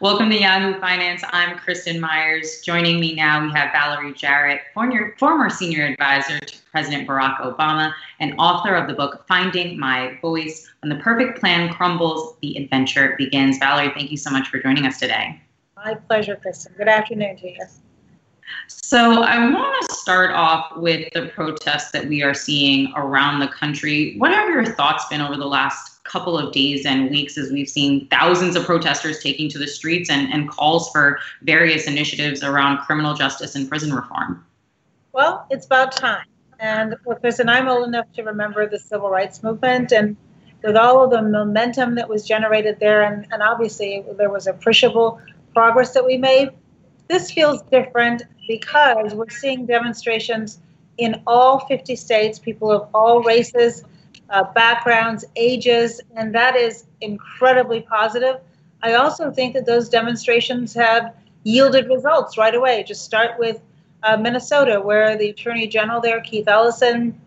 Welcome to Yahoo Finance. I'm Kristin Myers. Joining me now, we have Valerie Jarrett, former, former senior advisor to President Barack Obama and author of the book Finding My Voice When the Perfect Plan Crumbles, the Adventure Begins. Valerie, thank you so much for joining us today. My pleasure, Kristin. Good afternoon to you. So, I want to start off with the protests that we are seeing around the country. What have your thoughts been over the last couple of days and weeks as we've seen thousands of protesters taking to the streets and, and calls for various initiatives around criminal justice and prison reform? Well, it's about time. And Kristin, I'm old enough to remember the civil rights movement and with all of the momentum that was generated there, and, and obviously there was appreciable progress that we made. This feels different because we're seeing demonstrations in all 50 states, people of all races, uh, backgrounds, ages, and that is incredibly positive. I also think that those demonstrations have yielded results right away. Just start with uh, Minnesota, where the Attorney General there, Keith Ellison,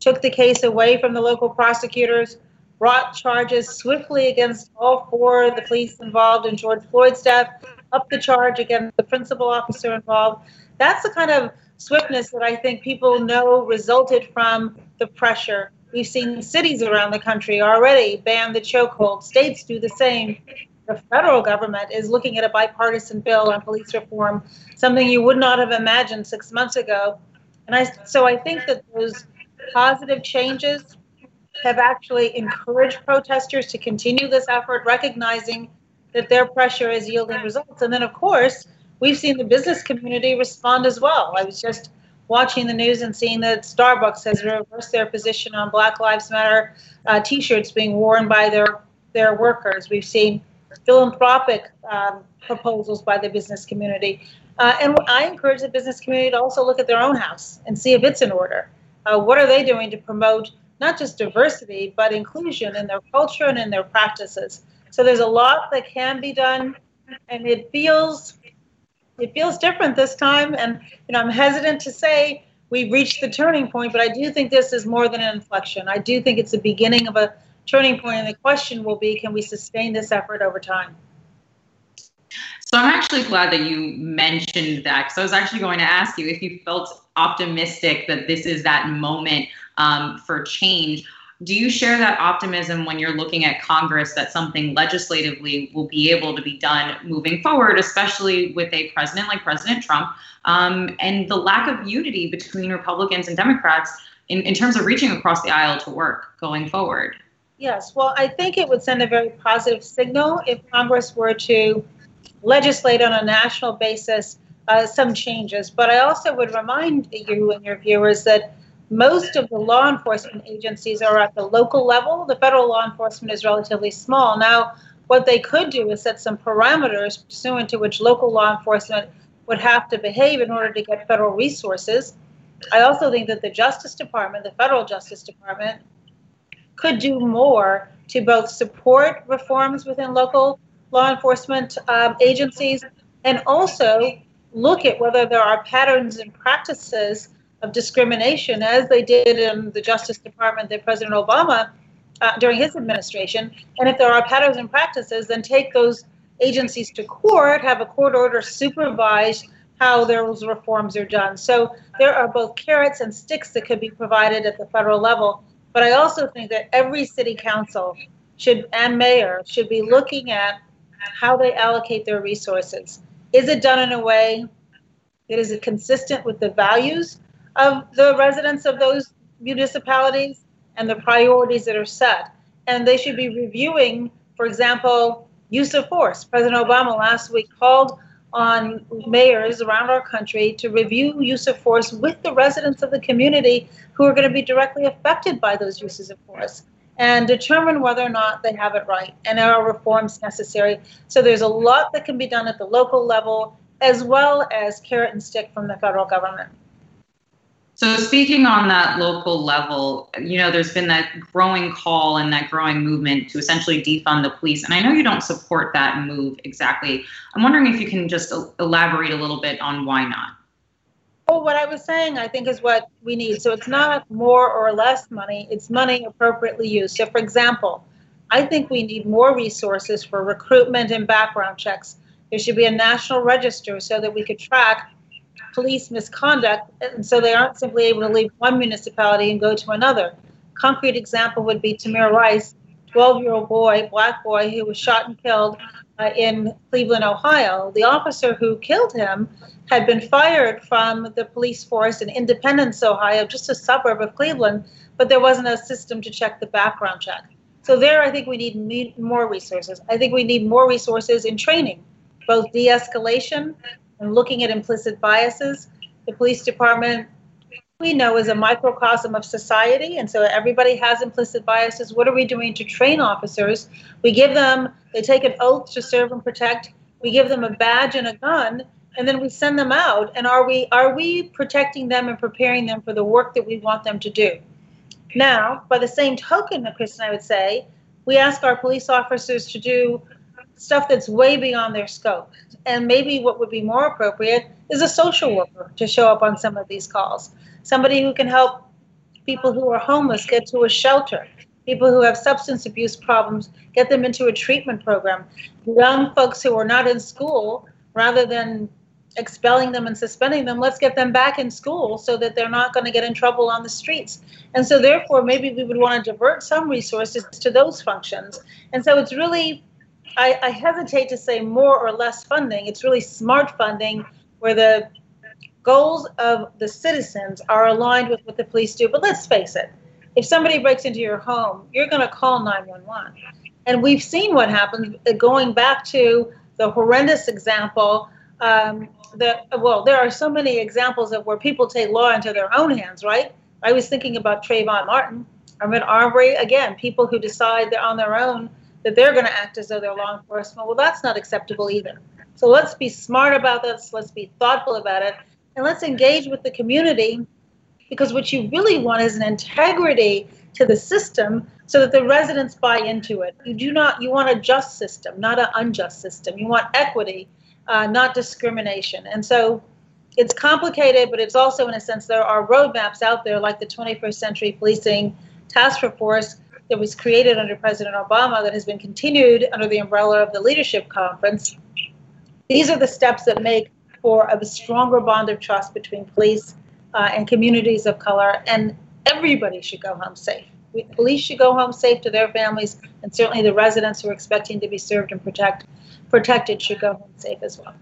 took the case away from the local prosecutors, brought charges swiftly against all four of the police involved in George Floyd's death, up the charge against the principal officer involved. That's the kind of swiftness that I think people know resulted from the pressure We've seen cities around the country already ban the chokehold. States do the same. The federal government is looking at a bipartisan bill on police reform, something you would not have imagined six months ago. And I, so I think that those positive changes have actually encouraged protesters to continue this effort, recognizing that their pressure is yielding results. And then, of course, we've seen the business community respond as well. I was just watching the news and seeing that Starbucks has reversed their position on Black Lives Matter uh, T-shirts being worn by their their workers. We've seen philanthropic um, proposals by the business community, uh, and I encourage the business community to also look at their own house and see if it's in order. Uh, what are they doing to promote not just diversity but inclusion in their culture and in their practices? So there's a lot that can be done, and it feels it feels different this time. And you know, I'm hesitant to say we've reached the turning point, but I do think this is more than an inflection. I do think it's the beginning of a turning point, and the question will be, can we sustain this effort over time? So I'm actually glad that you mentioned that because I was actually going to ask you if you felt optimistic that this is that moment um, for change do you share that optimism when you're looking at Congress that something legislatively will be able to be done moving forward, especially with a president like President Trump, um, and the lack of unity between Republicans and Democrats in, in terms of reaching across the aisle to work going forward? Yes, well, I think it would send a very positive signal if Congress were to legislate on a national basis uh, some changes. But I also would remind you and your viewers that most of the law enforcement agencies are at the local level. The federal law enforcement is relatively small. Now, what they could do is set some parameters pursuant to which local law enforcement would have to behave in order to get federal resources. I also think that the Justice Department, the federal Justice Department, could do more to both support reforms within local law enforcement um, agencies and also look at whether there are patterns and practices of discrimination, as they did in the Justice Department that President Obama uh, during his administration. And if there are patterns and practices, then take those agencies to court, have a court order supervise how those reforms are done. So there are both carrots and sticks that could be provided at the federal level. But I also think that every city council should and mayor should be looking at how they allocate their resources. Is it done in a way that is consistent with the values of the residents of those municipalities and the priorities that are set. And they should be reviewing, for example, use of force. President Obama last week called on mayors around our country to review use of force with the residents of the community who are going to be directly affected by those uses of force and determine whether or not they have it right and there are reforms necessary. So there's a lot that can be done at the local level as well as carrot and stick from the federal government. So, speaking on that local level, you know, there's been that growing call and that growing movement to essentially defund the police. And I know you don't support that move exactly. I'm wondering if you can just elaborate a little bit on why not. Well, what I was saying, I think, is what we need. So, it's not more or less money, it's money appropriately used. So, for example, I think we need more resources for recruitment and background checks. There should be a national register so that we could track police misconduct, and so they aren't simply able to leave one municipality and go to another. Concrete example would be Tamir Rice, 12-year-old boy, black boy, who was shot and killed uh, in Cleveland, Ohio. The officer who killed him had been fired from the police force in Independence, Ohio, just a suburb of Cleveland, but there wasn't a system to check the background check. So there, I think we need more resources. I think we need more resources in training, both de-escalation and looking at implicit biases. The police department, we know, is a microcosm of society, and so everybody has implicit biases. What are we doing to train officers? We give them, they take an oath to serve and protect. We give them a badge and a gun, and then we send them out. And are we are we protecting them and preparing them for the work that we want them to do? Now, by the same token, Kristin, I would say, we ask our police officers to do stuff that's way beyond their scope. And maybe what would be more appropriate is a social worker to show up on some of these calls. Somebody who can help people who are homeless get to a shelter, people who have substance abuse problems, get them into a treatment program, young folks who are not in school, rather than expelling them and suspending them, let's get them back in school so that they're not going to get in trouble on the streets. And so, therefore, maybe we would want to divert some resources to those functions. And so, it's really, I, I hesitate to say more or less funding. It's really smart funding where the goals of the citizens are aligned with what the police do. But let's face it, if somebody breaks into your home, you're going to call 911. And we've seen what happens uh, going back to the horrendous example um, that well, there are so many examples of where people take law into their own hands, right? I was thinking about Trayvon Martin, Ahmaud Arbery, again, people who decide they're on their own that they're going to act as though they're law enforcement. Well, that's not acceptable either. So let's be smart about this. Let's be thoughtful about it, and let's engage with the community because what you really want is an integrity to the system so that the residents buy into it. You do not you want a just system, not an unjust system. You want equity uh, not discrimination. And so it's complicated, but it's also, in a sense, there are roadmaps out there like the 21st Century Policing Task Force that was created under President Obama that has been continued under the umbrella of the Leadership Conference. These are the steps that make for a stronger bond of trust between police uh, and communities of color, and everybody should go home safe. We, police should go home safe to their families, and certainly the residents who are expecting to be served and protect protected should go home safe as well.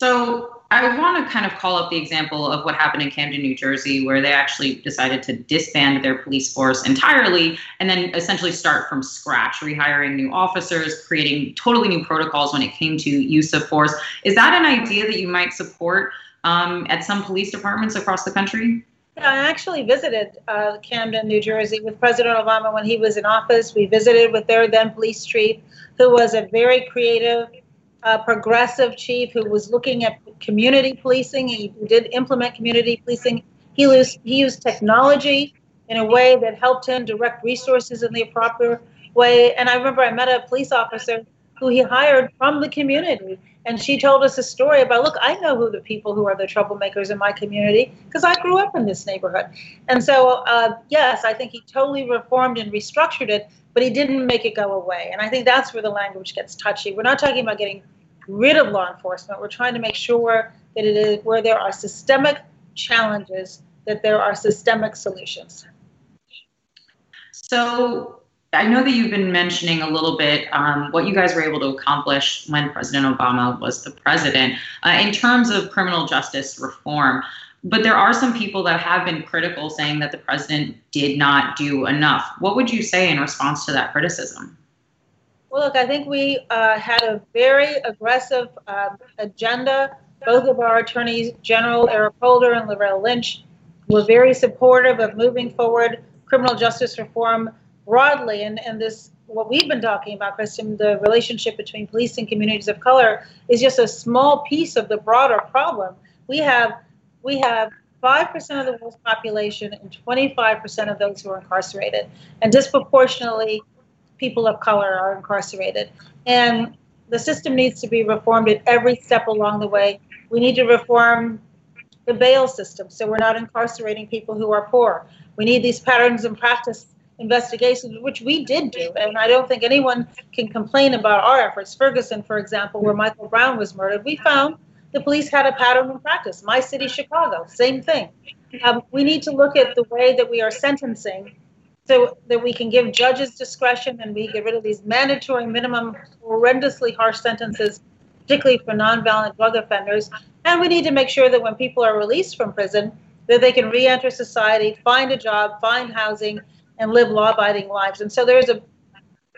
So I want to kind of call up the example of what happened in Camden, New Jersey, where they actually decided to disband their police force entirely and then essentially start from scratch, rehiring new officers, creating totally new protocols when it came to use of force. Is that an idea that you might support um, at some police departments across the country? Yeah, I actually visited uh, Camden, New Jersey with President Obama when he was in office. We visited with their then police chief who was a very creative, uh, progressive chief who was looking at community policing. He did implement community policing. He used, he used technology in a way that helped him direct resources in the proper way. And I remember I met a police officer who he hired from the community. And she told us a story about look, I know who the people who are the troublemakers in my community because I grew up in this neighborhood. And so, uh, yes, I think he totally reformed and restructured it, but he didn't make it go away. And I think that's where the language gets touchy. We're not talking about getting rid of law enforcement. We're trying to make sure that it is where there are systemic challenges, that there are systemic solutions. So I know that you've been mentioning a little bit um, what you guys were able to accomplish when President Obama was the president uh, in terms of criminal justice reform. But there are some people that have been critical, saying that the president did not do enough. What would you say in response to that criticism? Well, look, I think we uh, had a very aggressive uh, agenda. Both of our attorneys general, Eric Holder and Loretta Lynch, were very supportive of moving forward criminal justice reform broadly. And, and this, what we've been talking about, Kristin, the relationship between police and communities of color is just a small piece of the broader problem. We have we have 5% of the world's population and 25% of those who are incarcerated. And disproportionately, people of color are incarcerated. And the system needs to be reformed at every step along the way. We need to reform the bail system so we're not incarcerating people who are poor. We need these patterns and practice investigations, which we did do. And I don't think anyone can complain about our efforts. Ferguson, for example, where Michael Brown was murdered, we found the police had a pattern in practice. My city, Chicago, same thing. Um, we need to look at the way that we are sentencing so that we can give judges discretion and we get rid of these mandatory minimum horrendously harsh sentences particularly for nonviolent drug offenders. And we need to make sure that when people are released from prison that they can re-enter society find a job find housing and live law-abiding lives. And so there's a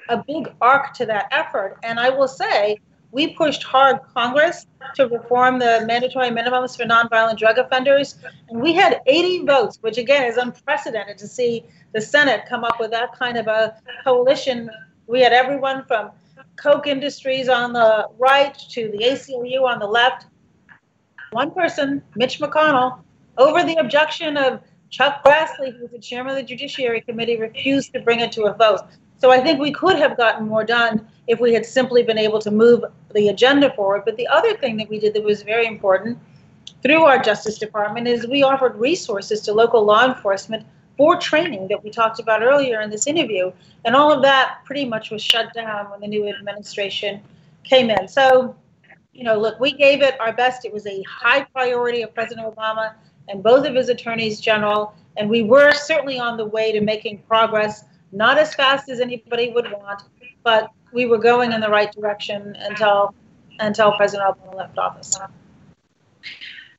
a big arc to that effort. And i will say we pushed hard Congress to reform the mandatory minimums for nonviolent drug offenders. And we had 80 votes, which again is unprecedented to see the Senate come up with that kind of a coalition. We had everyone from Koch Industries on the right to the ACLU on the left. One person, Mitch McConnell, over the objection of Chuck Grassley, who was the chairman of the Judiciary Committee, refused to bring it to a vote. So I think we could have gotten more done if we had simply been able to move the agenda forward. But the other thing that we did that was very important through our Justice Department is we offered resources to local law enforcement for training that we talked about earlier in this interview. And all of that pretty much was shut down when the new administration came in. So, you know, look, we gave it our best. It was a high priority of President Obama and both of his attorneys general. And we were certainly on the way to making progress, not as fast as anybody would want, but we were going in the right direction until until President Obama left office.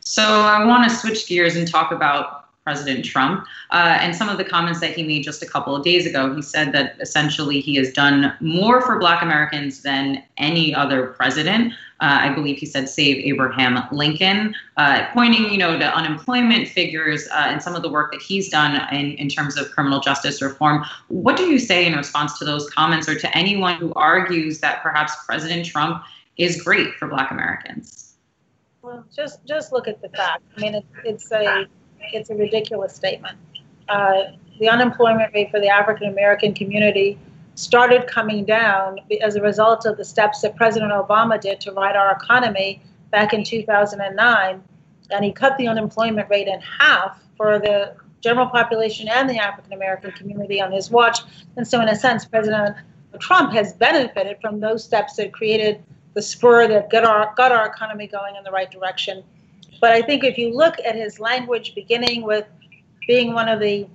So I want to switch gears and talk about President Trump uh, and some of the comments that he made just a couple of days ago. He said that essentially he has done more for Black Americans than any other president. Uh, I believe he said save Abraham Lincoln, uh, pointing, you know, to unemployment figures uh, and some of the work that he's done in, in terms of criminal justice reform. What do you say in response to those comments or to anyone who argues that perhaps President Trump is great for Black Americans? Well, just just look at the facts. I mean, it, it's a it's a ridiculous statement. Uh, the unemployment rate for the African American community started coming down as a result of the steps that President Obama did to right our economy back in 2009. And he cut the unemployment rate in half for the general population and the African American community on his watch. And so, in a sense, President Trump has benefited from those steps that created the spur that got our, got our economy going in the right direction. But I think if you look at his language, beginning with being one of the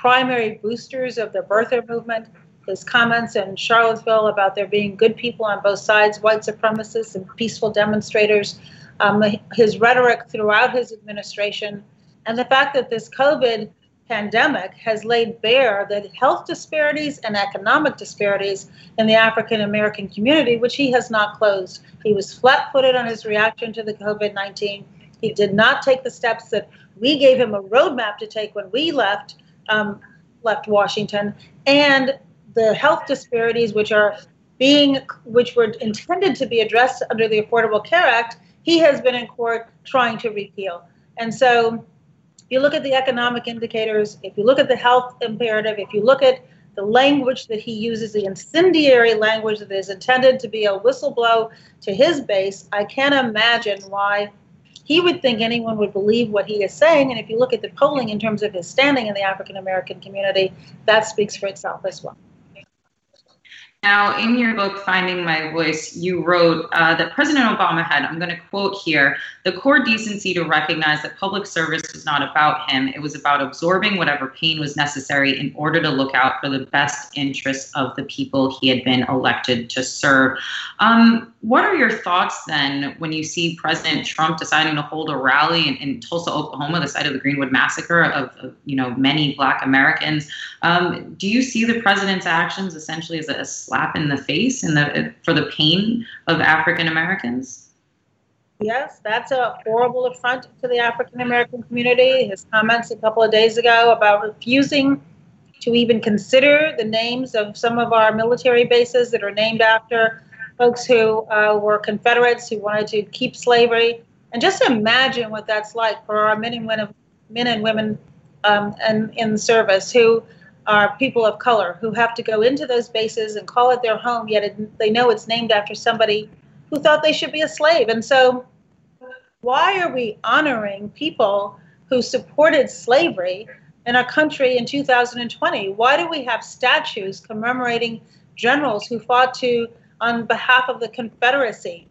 primary boosters of the birther movement, his comments in Charlottesville about there being good people on both sides, white supremacists and peaceful demonstrators, um, his rhetoric throughout his administration, and the fact that this COVID pandemic has laid bare the health disparities and economic disparities in the African American community, which he has not closed. He was flat footed on his reaction to the COVID 19. He did not take the steps that we gave him a roadmap to take when we left. Um, left Washington, and the health disparities which are being which were intended to be addressed under the Affordable Care Act, he has been in court trying to repeal. And so if you look at the economic indicators, if you look at the health imperative, if you look at the language that he uses, the incendiary language that is intended to be a whistleblow to his base, I can't imagine why he would think anyone would believe what he is saying. And if you look at the polling in terms of his standing in the African American community, that speaks for itself as well. Now, in your book, Finding My Voice, you wrote uh, that President Obama had, I'm going to quote here, the core decency to recognize that public service was not about him. It was about absorbing whatever pain was necessary in order to look out for the best interests of the people he had been elected to serve. Um, what are your thoughts then when you see President Trump deciding to hold a rally in, in Tulsa, Oklahoma, the site of the Greenwood massacre of, of you know many Black Americans? Um, do you see the president's actions essentially as a, a slap in the face in the for the pain of African Americans? Yes, that's a horrible affront to the African American community. His comments a couple of days ago about refusing to even consider the names of some of our military bases that are named after folks who uh, were Confederates who wanted to keep slavery. And just imagine what that's like for our men and women, men and women um, and in service who are people of color who have to go into those bases and call it their home, yet it, they know it's named after somebody who thought they should be a slave. And so, why are we honoring people who supported slavery in our country in 2020? Why do we have statues commemorating generals who fought to on behalf of the Confederacy?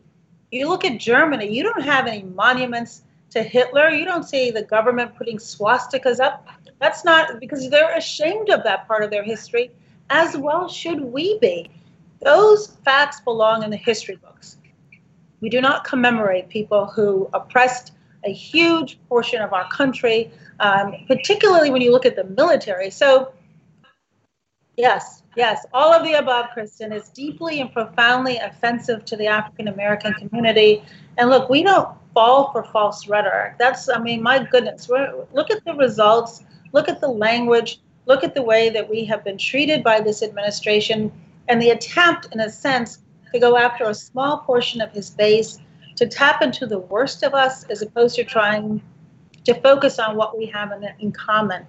You look at Germany, you don't have any monuments to Hitler. You don't see the government putting swastikas up. That's not because they're ashamed of that part of their history, as well should we be. Those facts belong in the history books. We do not commemorate people who oppressed a huge portion of our country, um, particularly when you look at the military. So, yes, yes, all of the above, Kristin, is deeply and profoundly offensive to the African American community. And look, we don't fall for false rhetoric. That's, I mean, my goodness, look at the results, look at the language, look at the way that we have been treated by this administration, and the attempt, in a sense, to go after a small portion of his base to tap into the worst of us as opposed to trying to focus on what we have in, in common.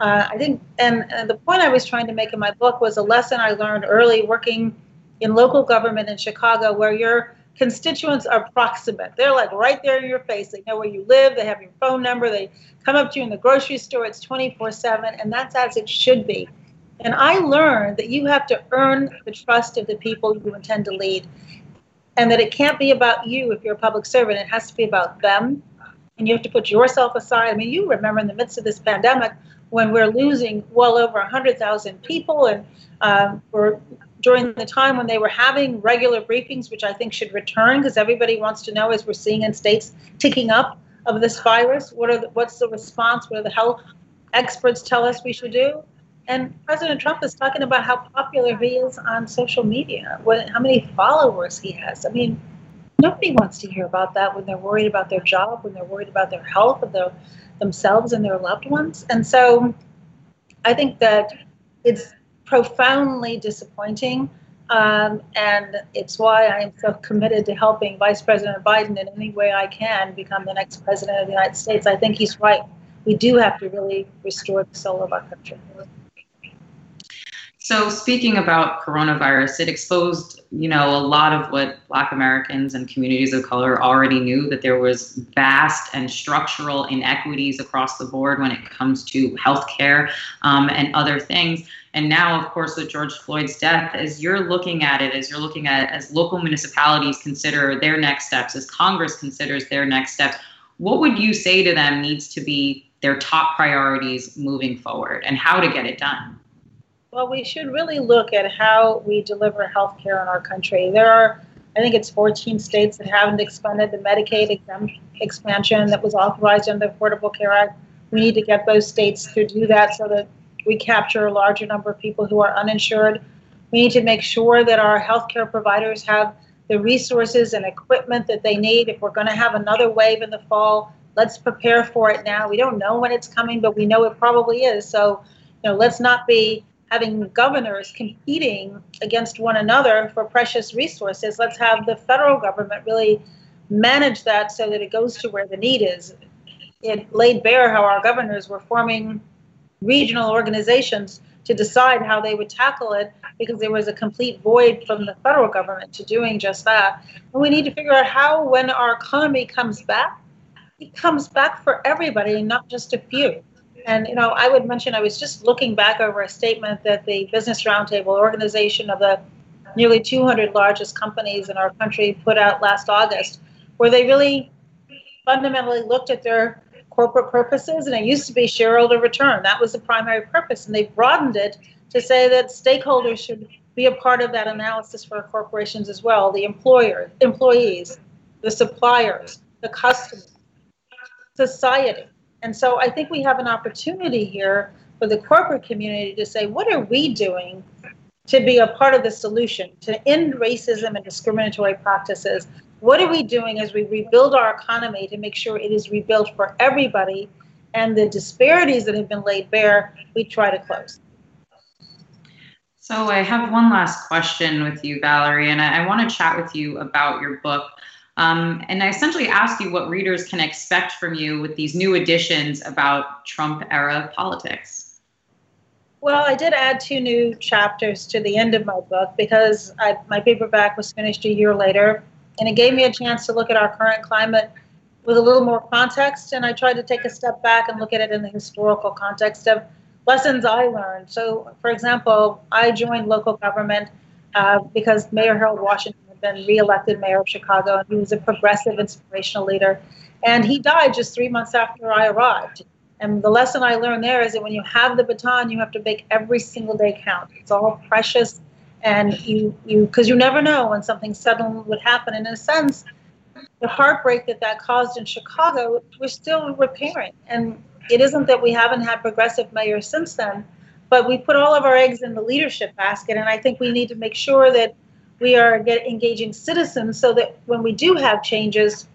Uh, I think, and, and the point I was trying to make in my book was a lesson I learned early working in local government in Chicago, where your constituents are proximate. They're like right there in your face. They know where you live, they have your phone number, they come up to you in the grocery store, it's 24 7, and that's as it should be. And I learned that you have to earn the trust of the people you intend to lead and that it can't be about you if you're a public servant. It has to be about them. And you have to put yourself aside. I mean, you remember in the midst of this pandemic when we're losing well over 100,000 people, and um, we're during the time when they were having regular briefings, which I think should return because everybody wants to know, as we're seeing in states ticking up of this virus, what are the, what's the response? What are the health experts tell us we should do? And President Trump is talking about how popular he is on social media, what, how many followers he has. I mean, nobody wants to hear about that when they're worried about their job, when they're worried about their health of their, themselves and their loved ones. And so I think that it's profoundly disappointing. Um, and it's why I am so committed to helping Vice President Biden in any way I can become the next president of the United States. I think he's right. We do have to really restore the soul of our country. So speaking about coronavirus, it exposed, you know, a lot of what Black Americans and communities of color already knew that there was vast and structural inequities across the board when it comes to healthcare um, and other things. And now, of course, with George Floyd's death, as you're looking at it, as you're looking at as local municipalities consider their next steps, as Congress considers their next steps, what would you say to them needs to be their top priorities moving forward and how to get it done? Well, we should really look at how we deliver health care in our country. There are, I think it's 14 states that haven't expanded the Medicaid expansion that was authorized under the Affordable Care Act. We need to get those states to do that so that we capture a larger number of people who are uninsured. We need to make sure that our healthcare providers have the resources and equipment that they need. If we're going to have another wave in the fall, let's prepare for it now. We don't know when it's coming, but we know it probably is. So, you know, let's not be having governors competing against one another for precious resources. Let's have the federal government really manage that so that it goes to where the need is. It laid bare how our governors were forming regional organizations to decide how they would tackle it because there was a complete void from the federal government to doing just that. And we need to figure out how, when our economy comes back, it comes back for everybody not just a few. And you know, I would mention I was just looking back over a statement that the Business Roundtable organization of the nearly 200 largest companies in our country put out last August, where they really fundamentally looked at their corporate purposes, and it used to be shareholder return. That was the primary purpose, and they broadened it to say that stakeholders should be a part of that analysis for corporations as well. The employer, employees, the suppliers, the customers, society. And so I think we have an opportunity here for the corporate community to say, what are we doing to be a part of the solution to end racism and discriminatory practices? What are we doing as we rebuild our economy to make sure it is rebuilt for everybody and the disparities that have been laid bare, we try to close? So I have one last question with you, Valerie, and I, I want to chat with you about your book. Um, and I essentially asked you what readers can expect from you with these new additions about Trump era politics. Well, I did add two new chapters to the end of my book because I, my paperback was finished a year later, and it gave me a chance to look at our current climate with a little more context. And I tried to take a step back and look at it in the historical context of lessons I learned. So, for example, I joined local government uh, because Mayor Harold Washington been reelected mayor of Chicago, and he was a progressive, inspirational leader. And he died just three months after I arrived. And the lesson I learned there is that when you have the baton, you have to make every single day count. It's all precious, and you you because you never know when something sudden would happen. And in a sense, the heartbreak that that caused in Chicago, we're still repairing. And it isn't that we haven't had progressive mayors since then, but we put all of our eggs in the leadership basket. And I think we need to make sure that we are get, engaging citizens so that when we do have changes,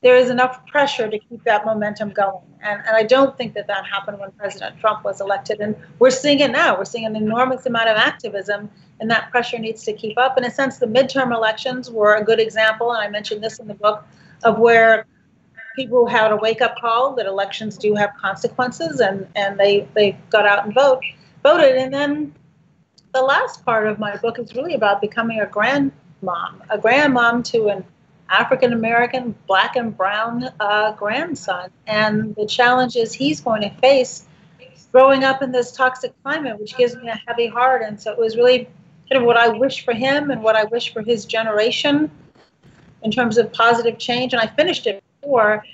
there is enough pressure to keep that momentum going. And, and I don't think that that happened when President Trump was elected. And we're seeing it now. We're seeing an enormous amount of activism, and that pressure needs to keep up. In a sense, the midterm elections were a good example, and I mentioned this in the book, of where people had a wake up call that elections do have consequences, and, and they, they got out and vote, voted. And then the last part of my book is really about becoming a grandmom, a grandmom to an African American, black and brown uh, grandson. And the challenges he's going to face growing up in this toxic climate, which gives me a heavy heart. And so it was really kind of what I wish for him and what I wish for his generation in terms of positive change. And I finished it before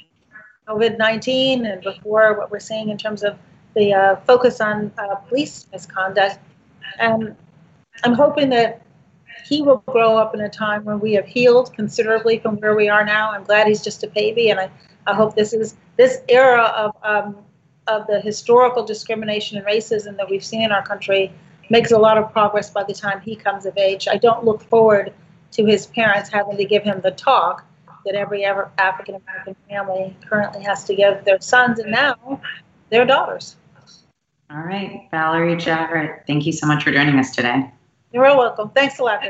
COVID 19 and before what we're seeing in terms of the uh, focus on uh, police misconduct. And I'm hoping that he will grow up in a time when we have healed considerably from where we are now. I'm glad he's just a baby, and I, I hope this is this era of um, of the historical discrimination and racism that we've seen in our country makes a lot of progress by the time he comes of age. I don't look forward to his parents having to give him the talk that every African American family currently has to give their sons and now their daughters. All right, Valerie Jarrett, thank you so much for joining us today. You're welcome. Thanks a lot.